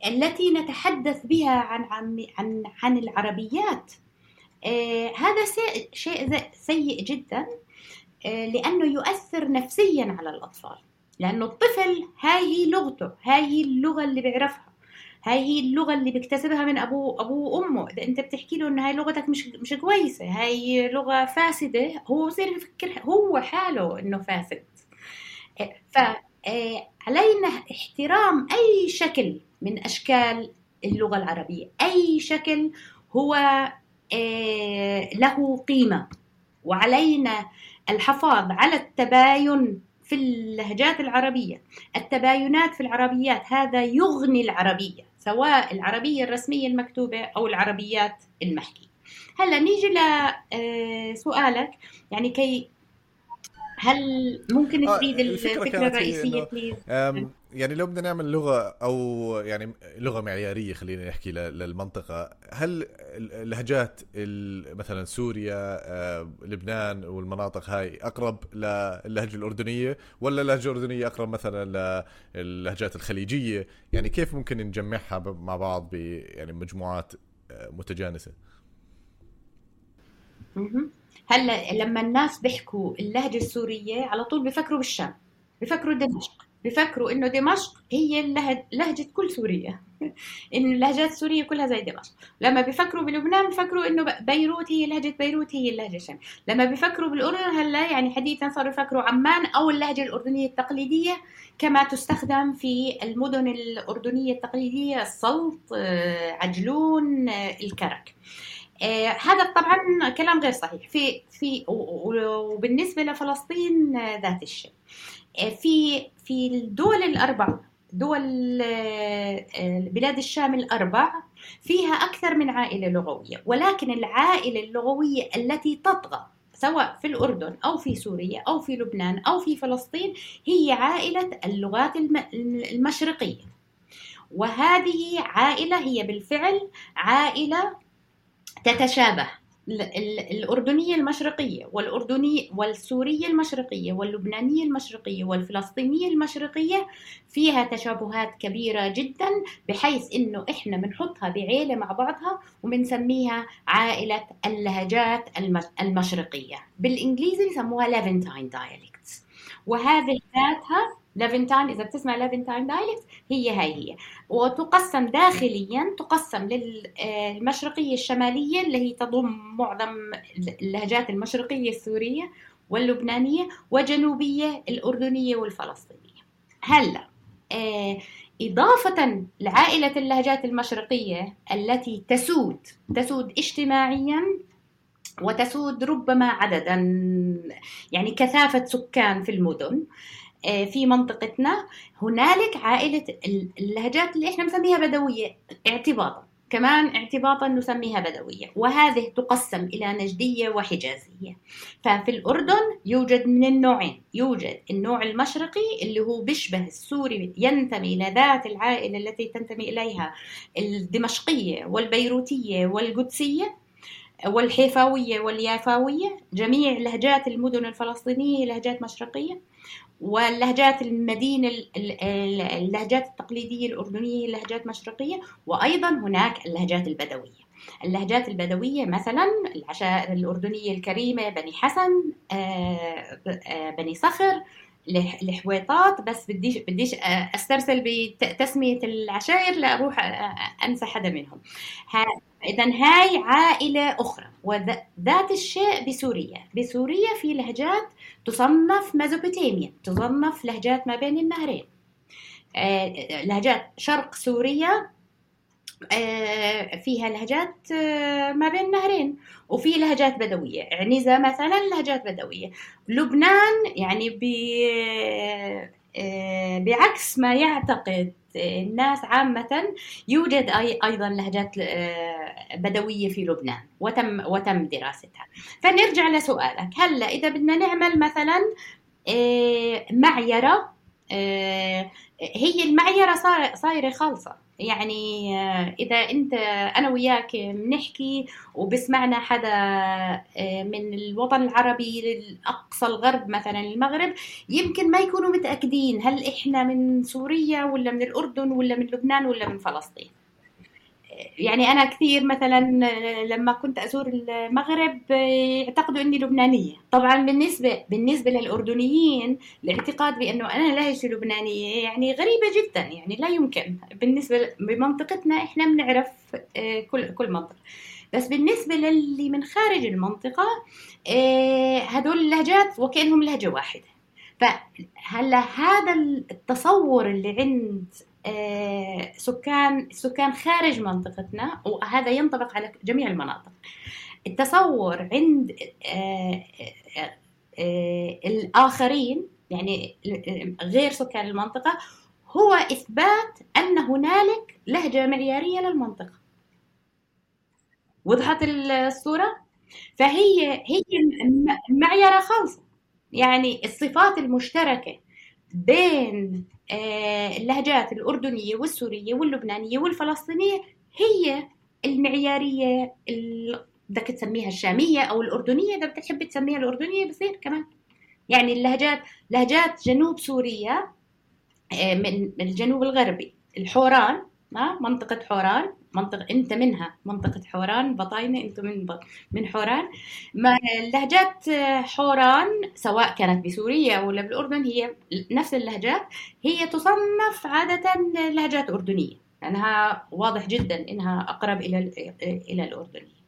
التي نتحدث بها عن عن عن العربيات. آه، هذا شيء سيء جدا. آه، لأنه يؤثر نفسيا على الأطفال. لأنه الطفل هاي هي لغته هاي هي اللغة اللي بيعرفها هاي هي اللغة اللي بيكتسبها من أبوه أبوه وأمه. إذا أنت بتحكي له إنه هاي لغتك مش مش كويسة هاي لغة فاسدة هو بصير يفكر هو حاله إنه فاسد. آه، فعلينا احترام أي شكل من أشكال اللغة العربية. أي شكل هو له قيمة. وعلينا الحفاظ على التباين في اللهجات العربية. التباينات في العربيات هذا يغني العربية سواء العربية الرسمية المكتوبة أو العربيات المحكية هلا نيجي لسؤالك آه، يعني كي هل ممكن آه، تعيد الفكرة الرئيسية بليز؟ يعني لو بدنا نعمل لغة أو يعني لغة معيارية خلينا نحكي للمنطقة هل اللهجات مثلا سوريا آه، لبنان والمناطق هاي أقرب للهجة الأردنية ولا اللهجة الأردنية أقرب مثلا للهجات الخليجية؟ يعني كيف ممكن نجمعها مع بعض ب يعني مجموعات آه، متجانسة؟ هلأ لما الناس بيحكوا اللهجة السورية على طول بفكروا بالشام بفكروا دمشق. بفكروا إنه دمشق هي لهجة كل سوريا. (laughs) انه اللهجات السورية كلها زي دمشق. لما بيفكروا بلبنان بفكروا إنه بيروت هي لهجة بيروت هي اللهجة الشامية لما بيفكروا بالأردن هلا يعني حديثا صاروا يفكروا عمان أو اللهجة الأردنية التقليدية كما تستخدم في المدن الأردنية التقليدية السلط آه، عجلون آه، الكرك. آه هذا طبعا كلام غير صحيح. في في وبالنسبة لفلسطين ذات الشيء. في في الدول الأربع دول آه، بلاد الشام الأربع فيها أكثر من عائلة لغوية ولكن العائلة اللغوية التي تطغى سواء في الأردن أو في سوريا أو في لبنان أو في فلسطين هي عائلة اللغات المشرقية. وهذه عائلة هي بالفعل عائلة تتشابه. الأردنية المشرقية والأردنية والسورية المشرقية واللبنانية المشرقية والفلسطينية المشرقية فيها تشابهات كبيرة جدا بحيث إنه إحنا بنحطها بعيلة مع بعضها وبنسميها عائلة اللهجات المشرقية. بالإنجليزي يسموها Levantine dialects وهذه ذاتها Levantine إذا بتسمع Levantine dialect هي هاي هي. وتقسم داخليا تقسم للمشرقيه الشمالية اللي هي تضم معظم اللهجات المشرقية السورية واللبنانية وجنوبية الأردنية والفلسطينية. هلأ آه إضافة لعائلة اللهجات المشرقية التي تسود تسود اجتماعيا وتسود ربما عددا يعني كثافة سكان في المدن. آه، في منطقتنا هنالك عائلة اللهجات اللي إحنا نسميها بدوية اعتباطا. كمان اعتباطا نسميها بدوية. وهذه تقسم إلى نجدية وحجازية. ففي الأردن يوجد من النوعين. يوجد النوع المشرقي اللي هو بيشبه السوري ينتمي إلى ذات العائلة التي تنتمي إليها الدمشقية والبيروتية والقدسية والحيفاوية واليافاوية. جميع لهجات المدن الفلسطينية لهجات مشرقية. واللهجات المدينة اللهجات التقليدية الأردنية لهجات مشرقية وأيضا هناك اللهجات البدوية. اللهجات البدوية مثلا العشائر الأردنية الكريمة بني حسن آه، آه، بني صخر الحويطات بس بديش بديش أسترسل بتسمية العشائر لا أروح أنسى حدا منهم. اذا هاي عائلة أخرى وذات الشيء بسوريا. بسوريا في لهجات تصنف ميزوبوتاميا تصنف لهجات ما بين النهرين. آه، لهجات شرق سوريا آه، فيها لهجات آه، ما بين النهرين وفي لهجات بدوية. عنيزة مثلا لهجات بدوية. لبنان يعني ب بعكس ما يعتقد الناس عامة يوجد أيضا لهجات آه، بدوية في لبنان. وتم وتم دراستها. فنرجع لسؤالك. هلأ إذا بدنا نعمل مثلا آه، معيرة هي المعيرة صايرة خالصة. يعني آه، إذا أنت أنا وياك بنحكي وبسمعنا حدا آه، من الوطن العربي للأقصى الغرب مثلا المغرب يمكن ما يكونوا متأكدين هل إحنا من سوريا ولا من الأردن ولا من لبنان ولا من فلسطين. يعني أنا كثير مثلا لما كنت أزور المغرب يعتقدوا إني لبنانية. طبعا بالنسبة بالنسبة للأردنيين الاعتقاد بأنه أنا لهجتي لبنانية؟ يعني غريبة جدا يعني لا يمكن. بالنسبة بمنطقتنا إحنا بنعرف آه، كل كل منطقة. بس بالنسبة للي من خارج المنطقة آه، هدول اللهجات وكأنهم لهجة واحدة. فهلا هذا التصور اللي عند آه، سكان سكان خارج منطقتنا وهذا ينطبق على جميع المناطق. التصور عند آه، آه، الآخرين يعني غير سكان المنطقة هو إثبات أن هنالك لهجة معيارية للمنطقة. وضحت الصورة؟ فهي هي معيارة خالصة. يعني الصفات المشتركة بين آه، اللهجات الأردنية والسورية واللبنانية والفلسطينية هي المعيارية بدك تسميها الشامية أو الأردنية إذا بدك تحب تسميها الأردنية بصير كمان. يعني اللهجات لهجات جنوب سوريا آه، من الجنوب الغربي الحوران منطقة حوران. منطقة أنت منها منطقة حوران. بطاينة أنتم من ب... من حوران. ما لهجات حوران سواء كانت بسوريا ولا بالأردن هي نفس اللهجات. هي تصنف عادة لهجات أردنية. لأنها واضح جدا إنها أقرب إلى إلى الأردنية.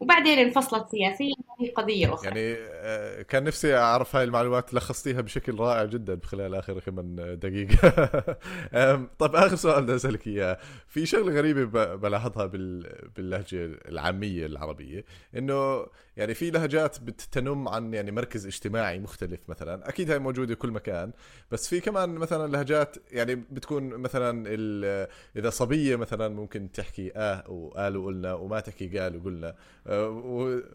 وبعدين انفصلت سياسيا. هي قضية أخرى. يعني آه، كان نفسي أعرف هاي المعلومات لخصتيها بشكل رائع جدا بخلال آخر كمان دقيقة. (laughs) طب آخر سؤال بدي أسألك إياه. في شغلة غريبة بلاحظها باللهجة العامية العربية إنه يعني في لهجات بتنم عن يعني مركز اجتماعي مختلف مثلا. أكيد هاي موجودة كل مكان بس في كمان مثلا لهجات يعني بتكون مثلا إذا صبية مثلا ممكن تحكي آه وقال وقلنا وما تحكي قال وقلنا آه،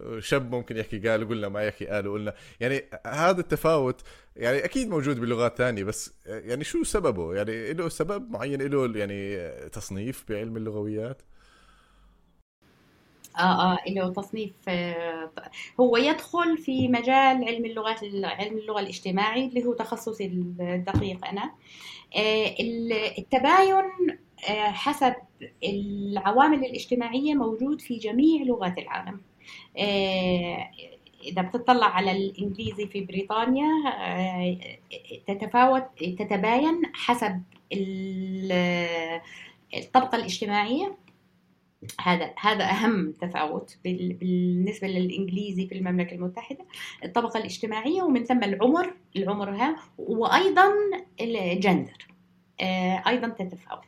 وشاب ممكن يحكي قال وقلنا ما يحكي قال وقلنا. يعني هذا التفاوت يعني أكيد موجود بلغات ثانية بس يعني شو سببه؟ يعني له سبب معين له يعني تصنيف بعلم اللغويات؟ آه آه له تصنيف آه هو يدخل في مجال علم اللغات علم اللغة الاجتماعي اللي هو تخصصي الدقيق أنا. آه التباين آه حسب العوامل الاجتماعية موجود في جميع لغات العالم. إذا بتطلع على الإنجليزي في بريطانيا تتفاوت تتباين حسب الطبقة الاجتماعية. هذا هذا أهم تفاوت بالنسبة للإنجليزي في المملكة المتحدة. الطبقة الاجتماعية ومن ثم العمر العمر ها وأيضا الجندر. آه، أيضا تتفاوت.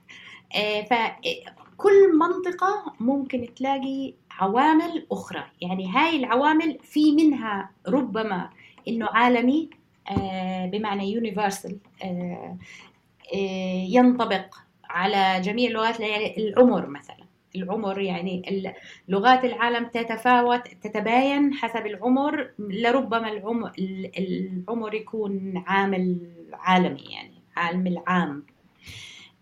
آه، فكل منطقة ممكن تلاقي عوامل أخرى. يعني هاي العوامل في منها ربما إنه عالمي آه، بمعنى يونيفرسال ينطبق على جميع اللغات يعني العمر مثلا. العمر يعني لغات العالم تتفاوت تتباين حسب العمر. لربما العمر العمر يكون عامل عالمي يعني عالم العام.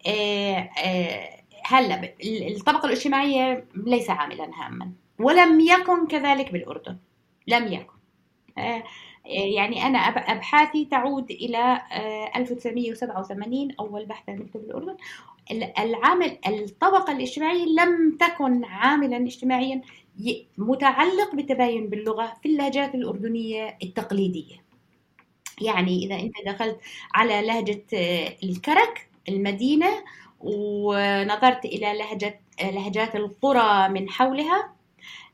آه، آه، هلا الطبقة الاجتماعية ليس عاملا هاما ولم يكن كذلك بالأردن. لم يكن. آه، يعني أنا أبحاثي تعود إلى 1987 أول بحث عملته بالأردن. العامل الطبقة الاجتماعية لم تكن عاملا اجتماعيا متعلق بالتباين باللغة في اللهجات الأردنية التقليدية. يعني إذا أنت دخلت على لهجة آه، الكرك المدينة ونظرت إلى لهجة لهجات القرى من حولها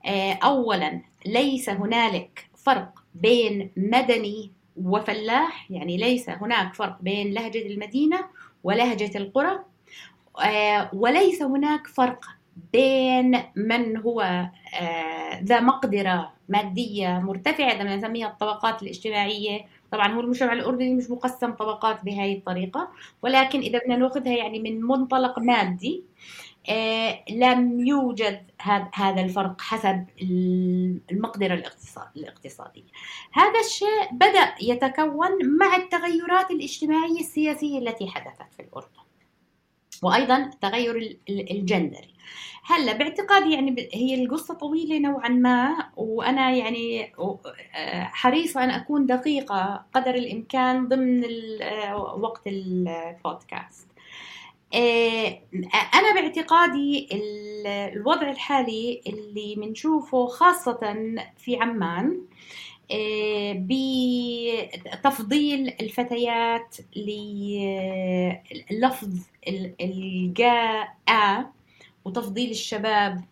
آه، أولا ليس هنالك فرق بين مدني وفلاح يعني ليس هناك فرق بين لهجة المدينة ولهجة القرى. آه، وليس هناك فرق بين من هو آه، ذا مقدرة مادية مرتفعة إذا نسميها الطبقات الاجتماعية. طبعا هو المجتمع الأردني مش مقسم طبقات بهذه الطريقة ولكن إذا بدنا نأخذها يعني من منطلق مادي آه، لم يوجد هذا الفرق حسب المقدرة الاقتصادية. هذا الشيء بدأ يتكون مع التغيرات الاجتماعية السياسية التي حدثت في الأردن. وأيضا التغير الجندري هلأ باعتقادي يعني هي القصة طويلة نوعا ما وأنا يعني آه، حريصة أن أكون دقيقة قدر الإمكان ضمن آه، وقت البودكاست. آه، أنا باعتقادي الوضع الحالي اللي بنشوفه خاصة في عمان بتفضيل الفتيات للفظ الجاء وتفضيل الشباب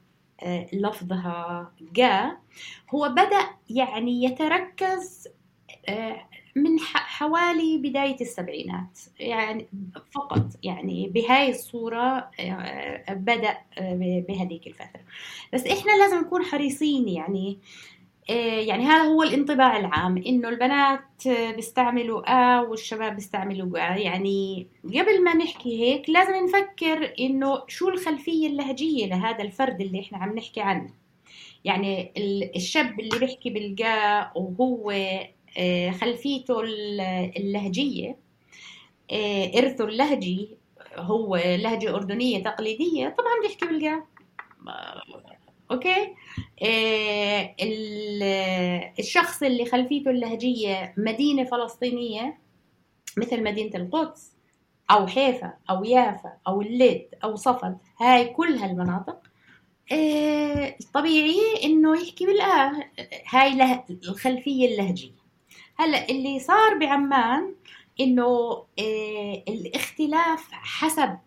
آه، لفظها جاء. هو بدأ يعني يتركز آه، من حوالي بداية السبعينات يعني فقط يعني بهاي الصورة آه، بدأ بهذيك الفترة. بس إحنا لازم نكون حريصين يعني يعني هذا هو الانطباع العام إنه البنات بيستعملوا آ والشباب بيستعملوا آ يعني قبل ما نحكي هيك لازم نفكر إنه شو الخلفية اللهجية لهذا الفرد اللي إحنا عم نحكي عنه. يعني الشاب اللي بيحكي بالقاء وهو إيه، خلفيته اللهجية إيه، إرثه اللهجي هو لهجة أردنية تقليدية طبعا بيحكي بالقاء. okay؟ آه الشخص اللي خلفيته اللهجية مدينة فلسطينية مثل مدينة القدس أو حيفا أو يافا أو اللد أو صفد هاي كل هالمناطق آه طبيعي إنه يحكي بالآه هاي له الخلفية اللهجية. هلأ اللي صار بعمان إنه آه الاختلاف حسب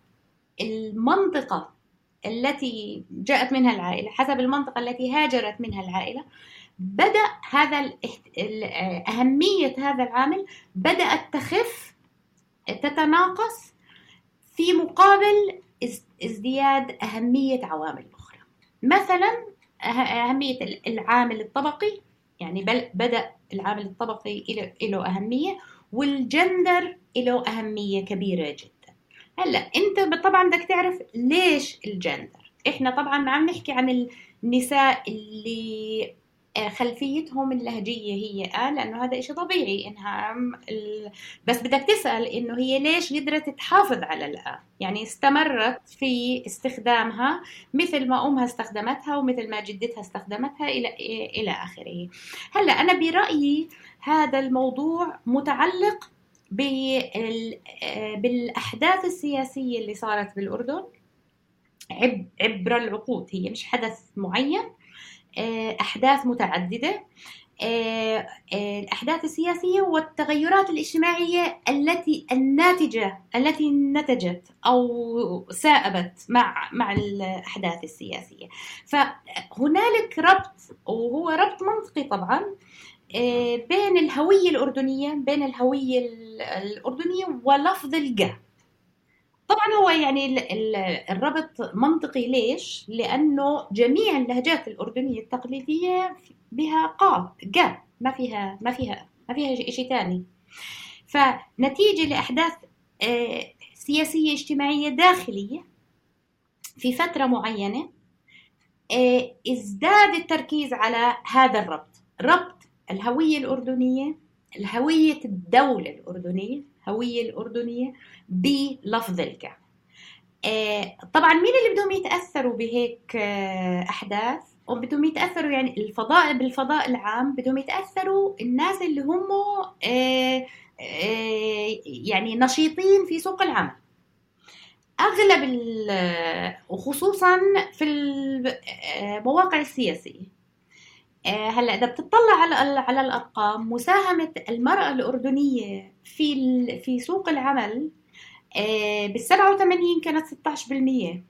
المنطقة التي جاءت منها العائلة حسب المنطقة التي هاجرت منها العائلة بدأ هذا أهمية هذا العامل بدأت تخف تتناقص في مقابل ازدياد أهمية عوامل أخرى. مثلا أهمية العامل الطبقي يعني بدأ العامل الطبقي له أهمية والجندر له أهمية كبيرة جدا. هلا انت طبعا بدك تعرف ليش الجندر. إحنا طبعا ما عم نحكي عن النساء اللي آه، خلفيتهم اللهجية هي آه لأنه هذا إشي طبيعي إنها ال... بس بدك تسأل إنه هي ليش قدرت تحافظ على الآ يعني استمرت في استخدامها مثل ما أمها استخدمتها ومثل ما جدتها استخدمتها إلى إلى آخره. هلا أنا برأيي هذا الموضوع متعلق بالأحداث السياسية اللي صارت بالأردن. عبر العقود هي مش حدث معين. آه، أحداث متعددة. آه، آه، الأحداث السياسية والتغيرات الاجتماعية التي الناتجة التي نتجت أو سائبت مع مع الأحداث السياسية. فهنالك ربط وهو ربط منطقي طبعا آه، بين الهوية الأردنية بين الهوية الأردنية ولفظ الجا. طبعا هو يعني الربط منطقي ليش؟ لأنه جميع اللهجات الأردنية التقليدية بها قاف جا ما فيها ما فيها ما فيها شيء ثاني فنتيجة لأحداث آه، سياسية اجتماعية داخلية في فترة معينة آه، ازداد التركيز على هذا الربط. ربط الهوية الأردنية الهوية الدولة الأردنية الهوية الأردنية بلفظ الكعب آه، طبعا مين اللي بدهم يتأثروا بهيك آه، أحداث؟ وبدهم يتأثروا يعني الفضاء بالفضاء العام بدهم يتأثروا الناس اللي هم آه، يعني نشيطين في سوق العمل. أغلب وخصوصا في المواقع السياسية. هلا إذا بتطلع على على الأرقام مساهمة المرأة الأردنية في في سوق العمل آه، بال 87 كانت 16%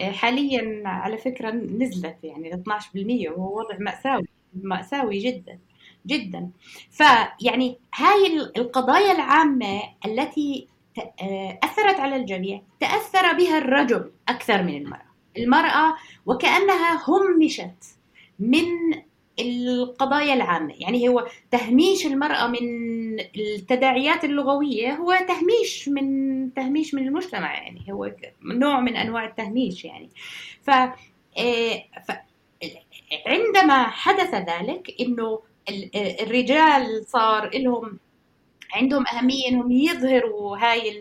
آه، حاليا على فكرة نزلت يعني 12% وهو وضع مأساوي مأساوي جدا جدا. فيعني هاي القضايا العامة التي أثرت على الجميع تأثر بها الرجل أكثر من المرأة. المرأة وكأنها همشت من القضايا العامة. يعني هو تهميش المرأة من التداعيات اللغوية هو تهميش من تهميش من المجتمع. يعني هو نوع من أنواع التهميش يعني. ف, آه، ف عندما حدث ذلك إنه الرجال صار لهم عندهم أهمية إنهم يظهروا هاي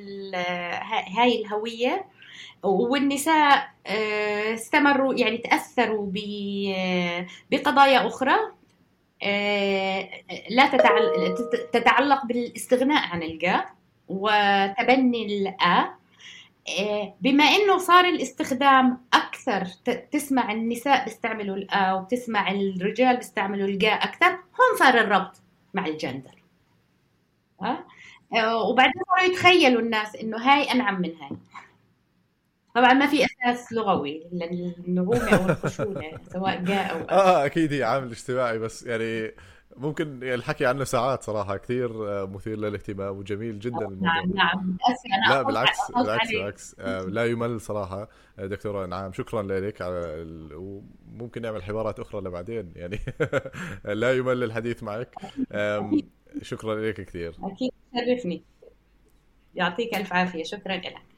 هاي الهوية. والنساء آه، استمروا يعني تأثروا بقضايا أخرى آه، لا تتعلق بالاستغناء عن الجا وتبني الآ. آه، بما إنه صار الاستخدام أكثر تسمع النساء بيستعملوا الآ وتسمع الرجال بيستعملوا الجا أكثر هون صار الربط مع الجندر. ها وبعدين صاروا يتخيلوا الناس إنه هاي أنعم من هاي. طبعا ما في أساس لغوي للنعومه أو الخشونه سواء جاء أو آه أكيد هي عامل اجتماعي بس يعني ممكن الحكي عنه ساعات صراحة كثير آه، مثير للاهتمام وجميل جدا الموضوع. نعم نعم لا بالعكس بالعكس بالعكس. آه، لا يمل صراحة آه، دكتورة انعام شكرا لك على وممكن نعمل حوارات أخرى لبعدين يعني (laughs) لا يمل الحديث معك. شكرا لك كثير. أكيد شرفني. يعطيك ألف عافية شكرا لك.